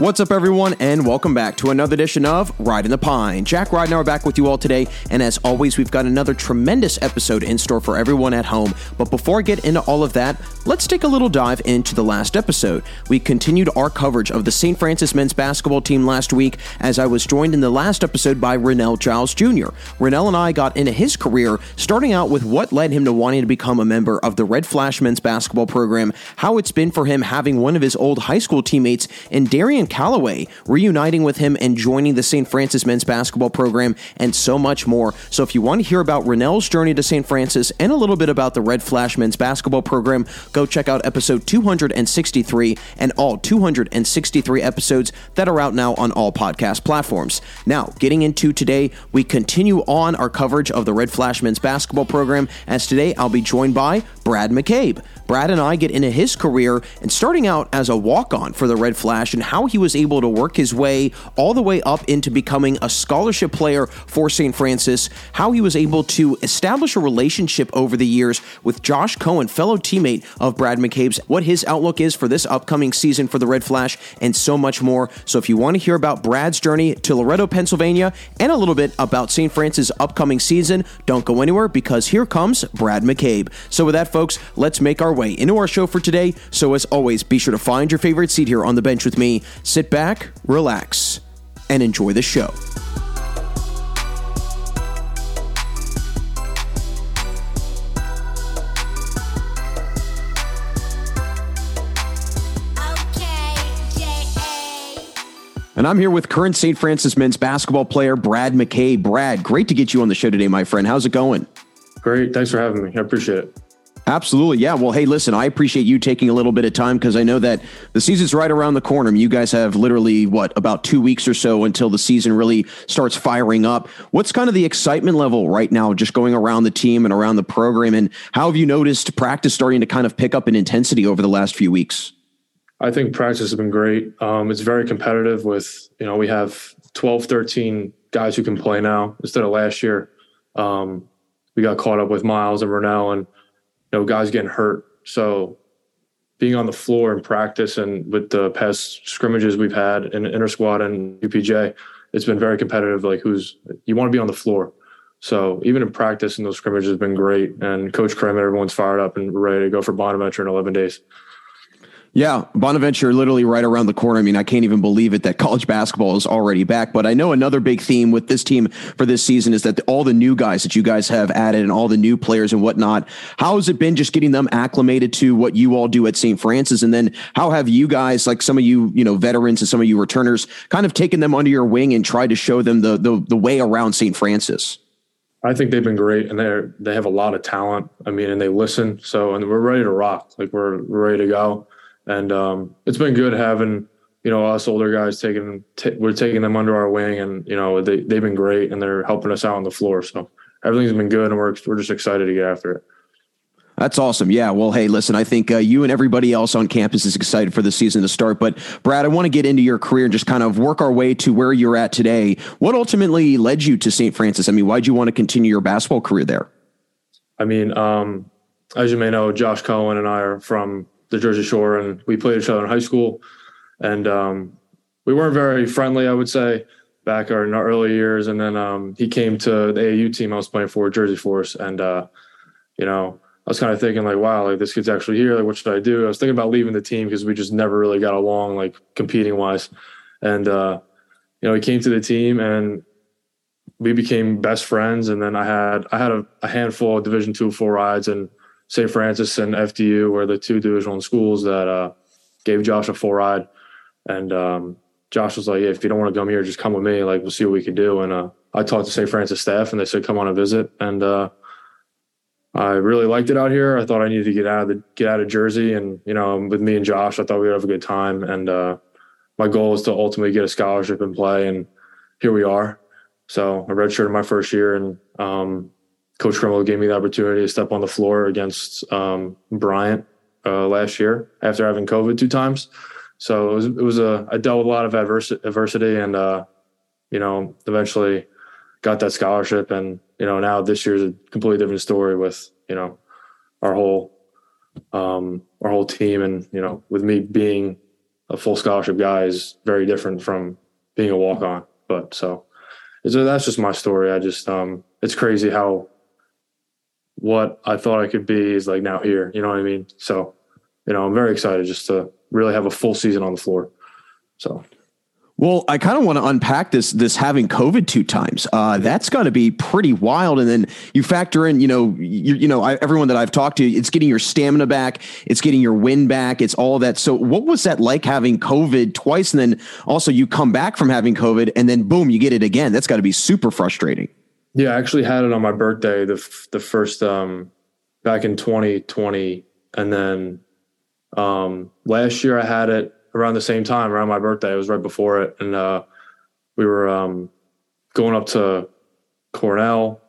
What's up, everyone, and welcome back to another edition of Riding the Pine. Jack Ride and I are back with you all today, and as always, we've got another tremendous episode in store for everyone at home. But before I get into all of that, let's take a little dive into the last episode. We continued our coverage of the St. Francis men's basketball team last week, as I was joined in the last episode by Rennell Giles Jr. Rennell and I got into his career, starting out with what led him to wanting to become a member of the Red Flash men's basketball program, how it's been for him having one of his old high school teammates in Darian Calloway, reuniting with him and joining the St. Francis men's basketball program, and so much more. So if you want to hear about Rennell's journey to St. Francis and a little bit about the Red Flash men's basketball program, go check out episode 263 and all 263 episodes that are out now on all podcast platforms. Now, getting into today, we continue on our coverage of the Red Flash men's basketball program, as today I'll be joined by Brad McCabe. Brad and I get into his career and starting out as a walk on for the Red Flash and how he was able to work his way all the way up into becoming a scholarship player for St. Francis, how he was able to establish a relationship over the years with Josh Cohen, fellow teammate of Brad McCabe's, what his outlook is for this upcoming season for the Red Flash, and so much more. So if you want to hear about Brad's journey to Loretto, Pennsylvania, and a little bit about St. Francis' upcoming season, don't go anywhere because here comes Brad McCabe. So with that, folks, let's make our way into our show for today. So as always, be sure to find your favorite seat here on the bench with me. Sit back, relax, and enjoy the show. And I'm here with current St. Francis men's basketball player Brad McCabe. Brad, great to get you on the show today, my friend. How's it going? Great. Thanks for having me. I appreciate it. Absolutely. Yeah. Well, hey, listen, I appreciate you taking a little bit of time because I know that the season's right around the corner. You guys have literally, what, about two weeks or so until the season really starts firing up. What's kind of the excitement level right now, just going around the team and around the program? And how have you noticed practice starting to kind of pick up in intensity over the last few weeks? I think practice has been great. Um, it's very competitive with, you know, we have 12, 13 guys who can play now instead of last year. Um, we got caught up with Miles and Rennell and, know, guys getting hurt. So being on the floor in practice and with the past scrimmages we've had in inter squad and UPJ, it's been very competitive. Like who's you want to be on the floor. So even in practice and those scrimmages has been great. And Coach Krim, everyone's fired up and ready to go for Bonaventure in 11 days. Yeah, Bonaventure literally right around the corner. I mean, I can't even believe it that college basketball is already back. But I know another big theme with this team for this season is that all the new guys that you guys have added and all the new players and whatnot. How has it been just getting them acclimated to what you all do at St. Francis? And then how have you guys, like some of you, you know, veterans and some of you returners, kind of taken them under your wing and tried to show them the the, the way around St. Francis? I think they've been great, and they're they have a lot of talent. I mean, and they listen. So, and we're ready to rock. Like we're, we're ready to go and um, it's been good having you know us older guys taking t- we're taking them under our wing, and you know they they've been great, and they're helping us out on the floor. So everything's been good, and we're we're just excited to get after it. That's awesome. Yeah. Well, hey, listen, I think uh, you and everybody else on campus is excited for the season to start. But, Brad, I want to get into your career and just kind of work our way to where you're at today. What ultimately led you to St. Francis? I mean, why'd you want to continue your basketball career there? I mean, um, as you may know, Josh Cohen and I are from the Jersey Shore, and we played each other in high school, and um, we weren't very friendly, I would say, back in our early years. And then um, he came to the AAU team I was playing for, Jersey Force, and uh, you know, I was kind of thinking like, wow, like this kid's actually here. Like, what should I do? I was thinking about leaving the team because we just never really got along, like competing wise. And uh, you know, he came to the team and we became best friends. And then I had I had a, a handful of Division two full rides and St. Francis and FDU were the two Division One schools that uh, gave Josh a full ride. And um, Josh was like, yeah, if you don't want to come here, just come with me. Like, we'll see what we can do. And uh, I talked to St. Francis staff and they said, come on a visit. And uh, I really liked it out here. I thought I needed to get out of the, get out of Jersey. And, you know, with me and Josh, I thought we'd have a good time. And uh, my goal is to ultimately get a scholarship and play. And here we are. So I redshirted my first year and um, Coach Krimmel gave me the opportunity to step on the floor against um, Bryant uh, last year after having COVID two times. So it was, it was a I dealt with a lot of adversity, adversity and uh, you know eventually got that scholarship and you know now this year's a completely different story with you know our whole um, our whole team and you know with me being a full scholarship guy is very different from being a walk on. But so, so that's just my story. I just um, it's crazy how what I thought I could be is like now here. You know what I mean? So, you know, I'm very excited just to really have a full season on the floor. So well, I kind of want to unpack this this having COVID two times. Uh, that's got to be pretty wild. And then you factor in, you know, you, you know, I, everyone that I've talked to, it's getting your stamina back, it's getting your wind back, it's all that. So, what was that like having COVID twice, and then also you come back from having COVID, and then boom, you get it again? That's got to be super frustrating. Yeah, I actually had it on my birthday, the the first um, back in 2020, and then um, last year I had it around the same time, around my birthday. It was right before it, and uh, we were um, going up to Cornell,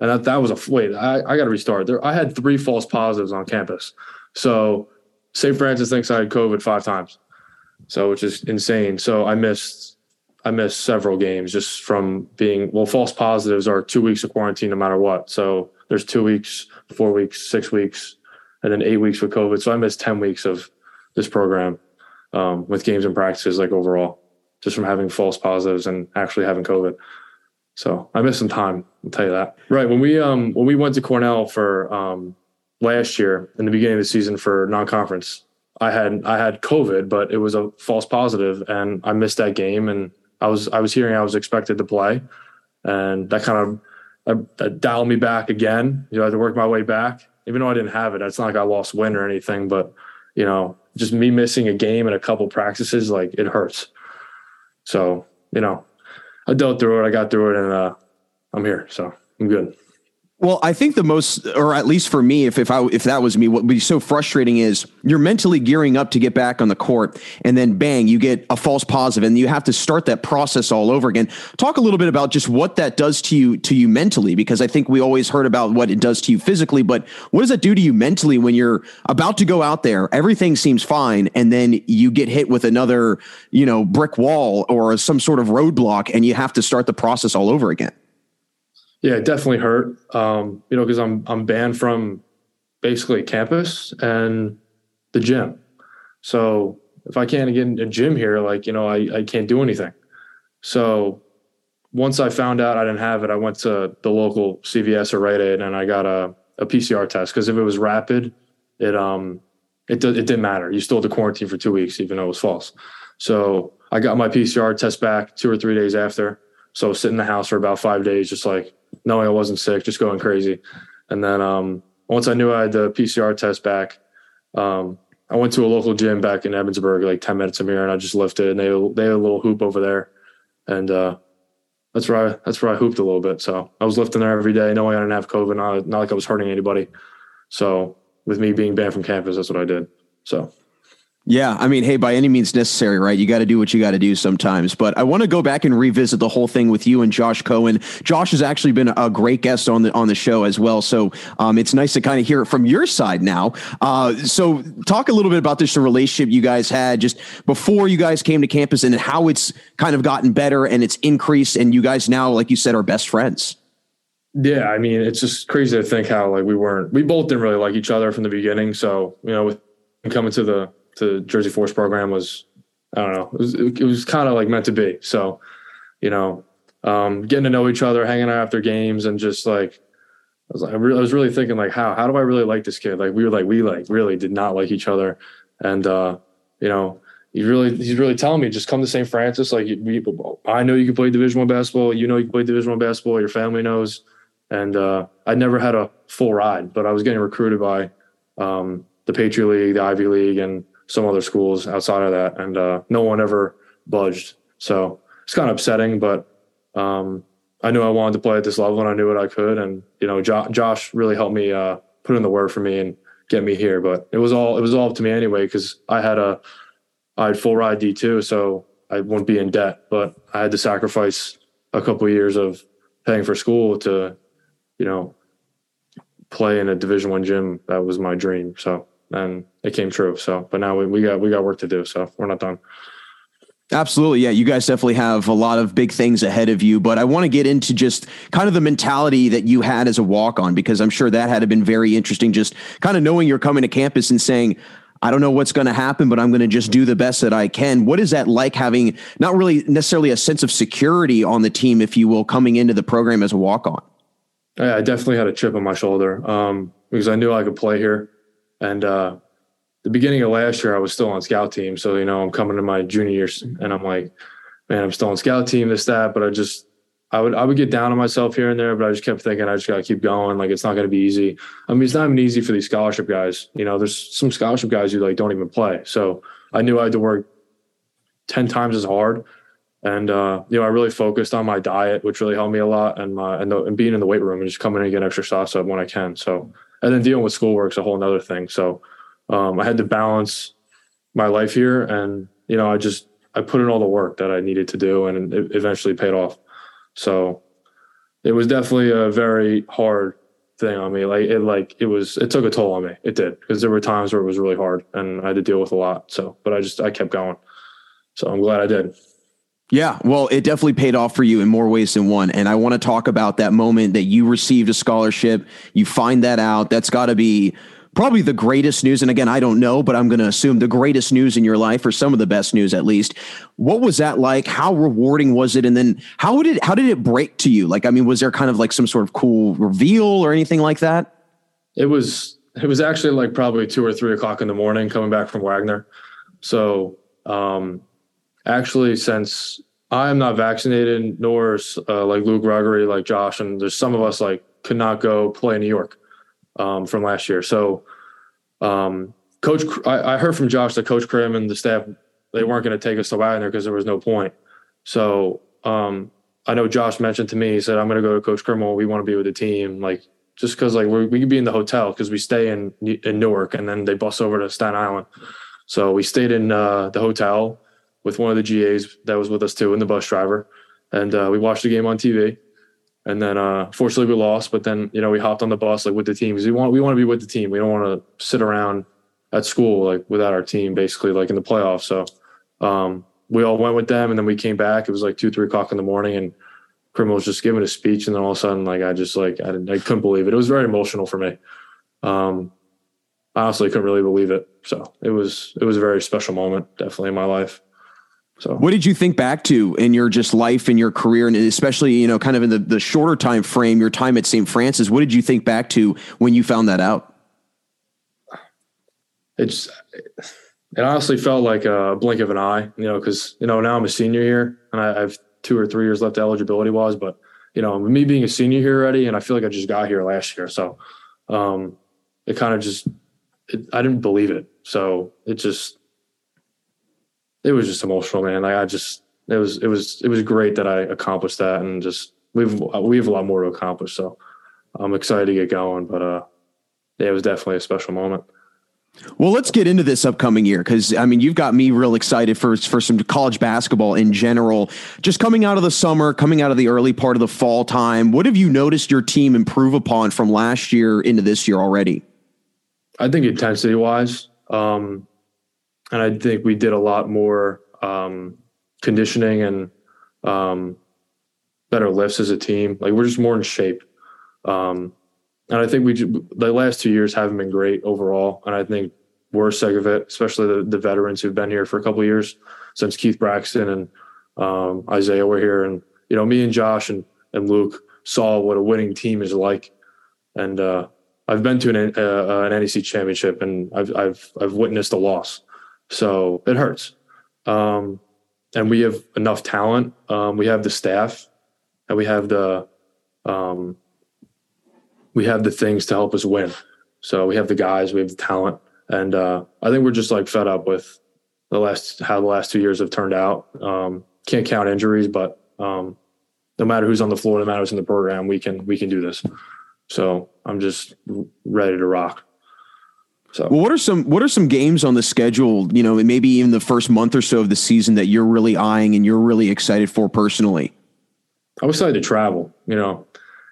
and that that was a wait. I, I got to restart. There, I had three false positives on campus. So St. Francis thinks I had COVID five times, so which is insane. So I missed I missed several games just from being well. False positives are two weeks of quarantine no matter what. So there's two weeks, four weeks, six weeks, and then eight weeks with COVID. So I missed ten weeks of this program um, with games and practices, like overall, just from having false positives and actually having COVID. So I missed some time. I'll tell you that. Right when we um when we went to Cornell for um last year in the beginning of the season for non-conference, I had I had COVID, but it was a false positive, and I missed that game. And I was I was hearing I was expected to play, and that kind of uh, dialed me back again. You know, I had to work my way back, even though I didn't have it. It's not like I lost win or anything, but you know, just me missing a game and a couple practices, like it hurts. So, you know, I dealt through it. I got through it and uh, I'm here. So I'm good. Well, I think the most, or at least for me, if if I if that was me, what would be so frustrating is you're mentally gearing up to get back on the court, and then bang, you get a false positive, and you have to start that process all over again. Talk a little bit about just what that does to you to you mentally, because I think we always heard about what it does to you physically, but what does that do to you mentally when you're about to go out there, everything seems fine, and then you get hit with another, you know, brick wall or some sort of roadblock, and you have to start the process all over again. Yeah, it definitely hurt. Um, you know, because I'm I'm banned from basically campus and the gym. So if I can't get in a gym here, like you know, I I can't do anything. So once I found out I didn't have it, I went to the local CVS or Rite Aid and I got a, a PCR test because if it was rapid, it um it it didn't matter. You still had to quarantine for two weeks, even though it was false. So I got my PCR test back two or three days after. So sitting in the house for about five days, just like knowing I wasn't sick, just going crazy. And then um, once I knew I had the PCR test back, um, I went to a local gym back in Ebensburg, like 10 minutes from here, and I just lifted. And they they had a little hoop over there, and uh, that's where I that's where I hooped a little bit. So I was lifting there every day, knowing I didn't have COVID, not not like I was hurting anybody. So with me being banned from campus, that's what I did. So yeah, I mean, hey, by any means necessary, right? You got to do what you got to do sometimes. But I want to go back and revisit the whole thing with you and Josh Cohen. Josh has actually been a great guest on the on the show as well, so um, it's nice to kind of hear it from your side now. Uh, so, talk a little bit about this the relationship you guys had just before you guys came to campus and how it's kind of gotten better and it's increased, and you guys now, like you said, are best friends. Yeah, I mean, it's just crazy to think how like we weren't, we both didn't really like each other from the beginning. So, you know, with coming to the to Jersey Force program was I don't know it was it was kind of like meant to be. So you know, um, getting to know each other, hanging out after games, and just like I was like I, re- I was really thinking like how how do I really like this kid? Like we were like we like really did not like each other, and uh, you know he's really he's really telling me just come to St. Francis. Like we, I know you can play Division One basketball. You know you can play Division One basketball. Your family knows. And uh, I never had a full ride, but I was getting recruited by um, the Patriot League, the Ivy League, and some other schools outside of that, and uh, no one ever budged. So it's kind of upsetting, but um, I knew I wanted to play at this level, and I knew what I could. And you know, jo- Josh really helped me uh, put in the word for me and get me here. But it was all it was all up to me anyway because I had a I had full ride D two, so I wouldn't be in debt. But I had to sacrifice a couple of years of paying for school to, you know, play in a Division One gym. That was my dream. So and it came true. So, but now we, we got we got work to do. So we're not done. Absolutely. Yeah. You guys definitely have a lot of big things ahead of you, but I want to get into just kind of the mentality that you had as a walk on, because I'm sure that had been very interesting. Just kind of knowing you're coming to campus and saying, I don't know what's going to happen, but I'm going to just do the best that I can. What is that like having not really necessarily a sense of security on the team, if you will, coming into the program as a walk on? I definitely had a chip on my shoulder um, because I knew I could play here. And uh, the beginning of last year, I was still on scout team. So, you know, I'm coming to my junior year and I'm like, man, I'm still on scout team, this, that. But I just, I would I would get down on myself here and there, but I just kept thinking I just gotta keep going. Like it's not gonna be easy. I mean, it's not even easy for these scholarship guys. You know, there's some scholarship guys who like don't even play. So I knew I had to work ten times as hard. And uh, you know, I really focused on my diet, which really helped me a lot, and my and, the, and being in the weight room and just coming in and get extra shots up when I can. So and then dealing with schoolwork's a whole other thing. So um, I had to balance my life here, and you know, I just I put in all the work that I needed to do, and it eventually paid off. So it was definitely a very hard thing on me. Like it, like it was, it took a toll on me. It did because there were times where it was really hard and I had to deal with a lot. So, but I just I kept going. So I'm glad I did. Yeah, well, it definitely paid off for you in more ways than one. And I want to talk about that moment that you received a scholarship. You find that out. That's got to be probably the greatest news. And again, I don't know, but I'm going to assume the greatest news in your life, or some of the best news at least. What was that like? How rewarding was it? And then how did it, how did it break to you? Like, I mean, was there kind of like some sort of cool reveal or anything like that? It was, it was actually like probably two or three o'clock in the morning coming back from Wagner. So, um, actually, since I am not vaccinated, nor uh, like Luke Gregory, like Josh, and there's some of us like could not go play in New York um, from last year. So, um, Coach, I, I, heard from Josh that Coach Krim and the staff they weren't going to take us to Wagner because there was no point. So, um, I know Josh mentioned to me, he said, "I'm going to go to Coach Krim. We want to be with the team, like just because like we could be in the hotel because we stay in in Newark, and then they bus over to Staten Island. So we stayed in uh, the hotel with one of the GAs that was with us too, and the bus driver, and uh, we watched the game on TV. And then, uh, fortunately, we lost. But then, you know, we hopped on the bus like with the team because we want we want to be with the team. We don't want to sit around at school like without our team, basically, like in the playoffs. So um, we all went with them, and then we came back. It was like two, three o'clock in the morning, and Krim was just giving a speech, and then all of a sudden, like I just like I, I couldn't believe it. It was very emotional for me. Um, I honestly couldn't really believe it. So it was it was a very special moment, definitely in my life. So what did you think back to in your just life and your career and especially, you know, kind of in the, the shorter time frame, your time at St. Francis, what did you think back to when you found that out? It's, it honestly felt like a blink of an eye, you know, cause you know, now I'm a senior here and I, I have two or three years left eligibility wise, but you know, me being a senior here already, and I feel like I just got here last year. So, um, it kind of just, it, I didn't believe it. So it just, it was just emotional, man. Like I just it was it was it was great that I accomplished that, and just we've we have a lot more to accomplish. So I'm excited to get going, but uh, yeah, it was definitely a special moment. Well, let's get into this upcoming year because I mean, you've got me real excited for for some college basketball in general. Just coming out of the summer, coming out of the early part of the fall time, what have you noticed your team improve upon from last year into this year already? I think intensity wise, um, and I think we did a lot more um, conditioning and um, better lifts as a team. Like we're just more in shape. Um, and I think we the last two years haven't been great overall. And I think we're sick of it, especially the, the veterans who've been here for a couple years since Keith Braxton and um, Isaiah were here. And you know, me and Josh and and Luke saw what a winning team is like. And uh, I've been to an, uh, an NEC championship, and I've I've I've witnessed a loss. So it hurts. Um, and we have enough talent. Um, we have the staff and we have the, um, we have the things to help us win. So we have the guys, we have the talent. And, uh, I think we're just like fed up with the last, how the last two years have turned out. Um, can't count injuries, but, um, no matter who's on the floor, no matter who's in the program, we can, we can do this. So I'm just ready to rock. So, well, what are some what are some games on the schedule? You know, maybe even the first month or so of the season that you're really eyeing and you're really excited for personally. I'm excited to travel. You know,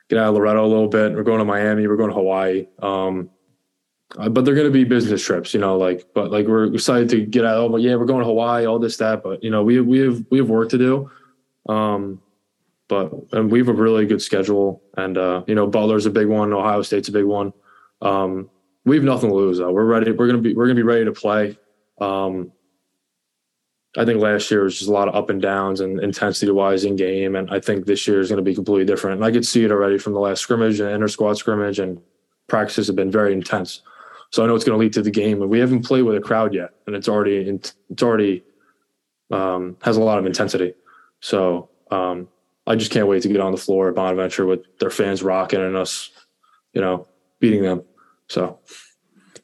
get out of Loretto a little bit. We're going to Miami. We're going to Hawaii. Um, but they're going to be business trips. You know, like but like we're excited to get out. Oh, yeah, we're going to Hawaii. All this that. But you know, we we have we have work to do. Um, but and we have a really good schedule. And uh, you know, Butler's a big one. Ohio State's a big one. Um, we have nothing to lose though. We're ready. We're gonna be we're gonna be ready to play. Um, I think last year was just a lot of up and downs and intensity wise in game, and I think this year is going to be completely different. And I could see it already from the last scrimmage and inter squad scrimmage, and practices have been very intense. So I know it's going to lead to the game, and we haven't played with a crowd yet, and it's already it's already um, has a lot of intensity. So um, I just can't wait to get on the floor at Bonaventure with their fans rocking and us, you know, beating them. So,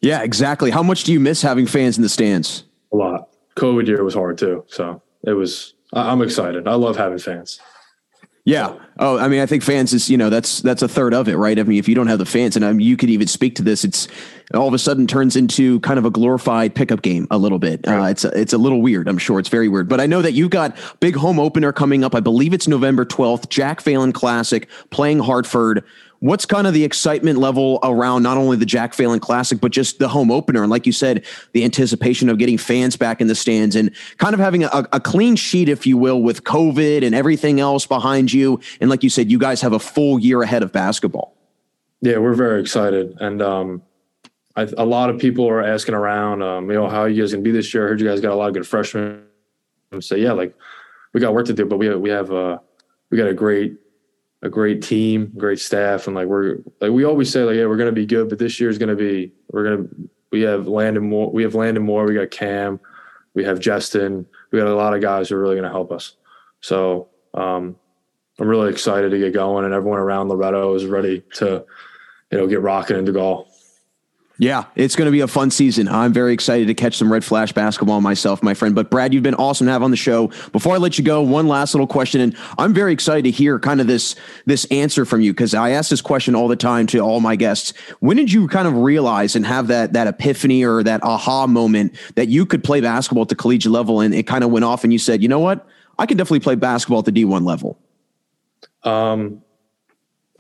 yeah, exactly. How much do you miss having fans in the stands? A lot. COVID year was hard too. So it was. I'm excited. I love having fans. Yeah. Oh, I mean, I think fans is you know that's that's a third of it, right? I mean, if you don't have the fans, and I mean, you could even speak to this, it's all of a sudden turns into kind of a glorified pickup game a little bit. Uh, right. Uh, it's a, it's a little weird. I'm sure it's very weird, but I know that you've got big home opener coming up. I believe it's November 12th, Jack Phelan Classic, playing Hartford what's kind of the excitement level around not only the Jack Phelan Classic, but just the home opener? And like you said, the anticipation of getting fans back in the stands and kind of having a, a clean sheet, if you will, with COVID and everything else behind you. And like you said, you guys have a full year ahead of basketball. Yeah, we're very excited. And, um, I, a lot of people are asking around, um, you know, how are you guys gonna be this year? I heard you guys got a lot of good freshmen. Say, yeah, like we got work to do, but we have, we have, uh, we got a great a great team, great staff, and like we're like we always say like yeah we're gonna be good, but this year is gonna be we're gonna we have Landon Moore, we have Landon Moore, we got Cam, we have Justin, we got a lot of guys who are really gonna help us. So um, I'm really excited to get going, and everyone around Loretto is ready to you know get rocking into golf. Yeah, it's going to be a fun season. I'm very excited to catch some red flash basketball myself, my friend. But Brad, you've been awesome to have on the show. Before I let you go, one last little question, and I'm very excited to hear kind of this this answer from you because I ask this question all the time to all my guests. When did you kind of realize and have that that epiphany or that aha moment that you could play basketball at the collegiate level, and it kind of went off, and you said, you know what, I can definitely play basketball at the D1 level. Um,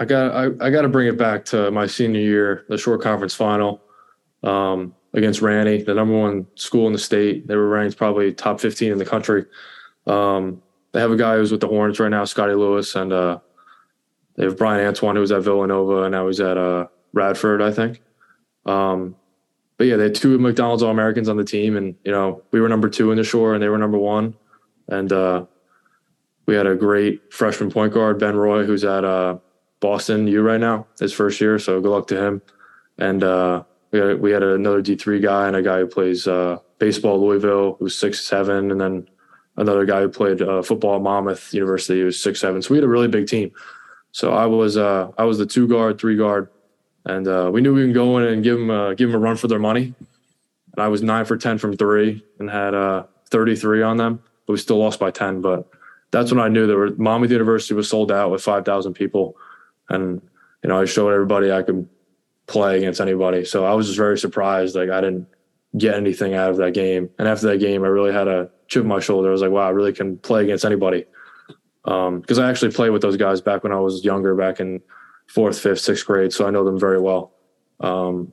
I got I, I got to bring it back to my senior year, the Shore Conference final um, against Ranney, the number one school in the state. They were ranked probably top 15 in the country. Um, they have a guy who's with the Hornets right now, Scottie Lewis, and uh, they have Bryan Antoine, who was at Villanova, and now he's at uh, Radford, I think. Um, but yeah, they had two McDonald's All Americans on the team, and you know we were number two in the shore, and they were number one. And uh, we had a great freshman point guard, Ben Roy, who's at uh, Boston U right now, his first year. So good luck to him. And uh, we had, we had another D three guy and a guy who plays uh, baseball Louisville, who's six seven, and then another guy who played uh, football at Monmouth University, who was six seven. So we had a really big team. So I was uh, I was the two guard, three guard, and uh, we knew we could go in and give them a, give them a run for their money. And I was nine for ten from three and had uh, thirty three on them, but we still lost by ten. But that's when I knew that Monmouth University was sold out with five thousand people and you know I showed everybody I could play against anybody. So I was just very surprised. Like I didn't get anything out of that game, and after that game, I really had a chip on my shoulder. I was like, wow, I really can play against anybody. Because um, I actually played with those guys back when I was younger, back in fourth, fifth, sixth grade, so I know them very well. Um,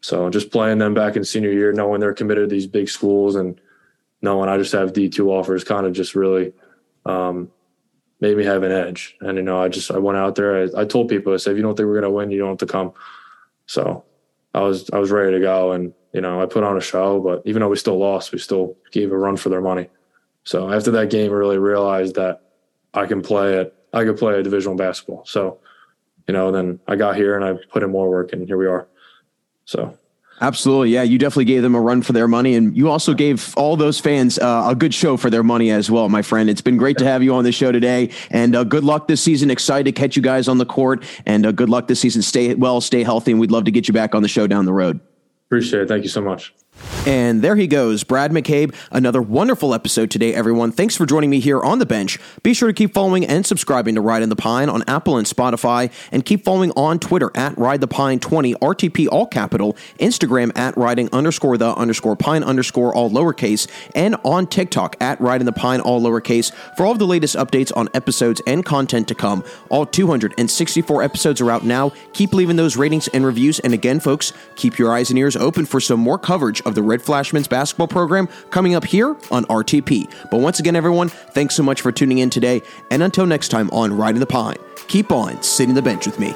so just playing them back in senior year, knowing they're committed to these big schools, and knowing I just have D two offers, kind of just really um, made me have an edge. And you know, I just I went out there. I, I told people I said, if you don't think we're gonna win, you don't have to come. So I was I was ready to go, and you know, I put on a show. But even though we still lost, we still gave a run for their money. So after that game, I really realized that I can play it. I could play a divisional basketball. So, you know, then I got here and I put in more work, and here we are. So Absolutely. Yeah, you definitely gave them a run for their money. And you also gave all those fans uh, a good show for their money as well, my friend. It's been great to have you on the show today. And uh, good luck this season. Excited to catch you guys on the court. And uh, good luck this season. Stay well, stay healthy. And we'd love to get you back on the show down the road. Appreciate it. Thank you so much. And there he goes, Brad McCabe. Another wonderful episode today, everyone. Thanks for joining me here on the bench. Be sure to keep following and subscribing to Riding the Pine on Apple and Spotify, and keep following on Twitter at Ride the Pine 20, RTP all capital, Instagram at riding underscore the underscore pine underscore all lowercase, and on TikTok at Riding the Pine all lowercase for all of the latest updates on episodes and content to come. All 264 episodes are out now. Keep leaving those ratings and reviews. And again, folks, keep your eyes and ears open for some more coverage of the Red Flash men's basketball program coming up here on RTP. But once again, everyone, thanks so much for tuning in today. And until next time on Riding the Pine, keep on sitting the bench with me.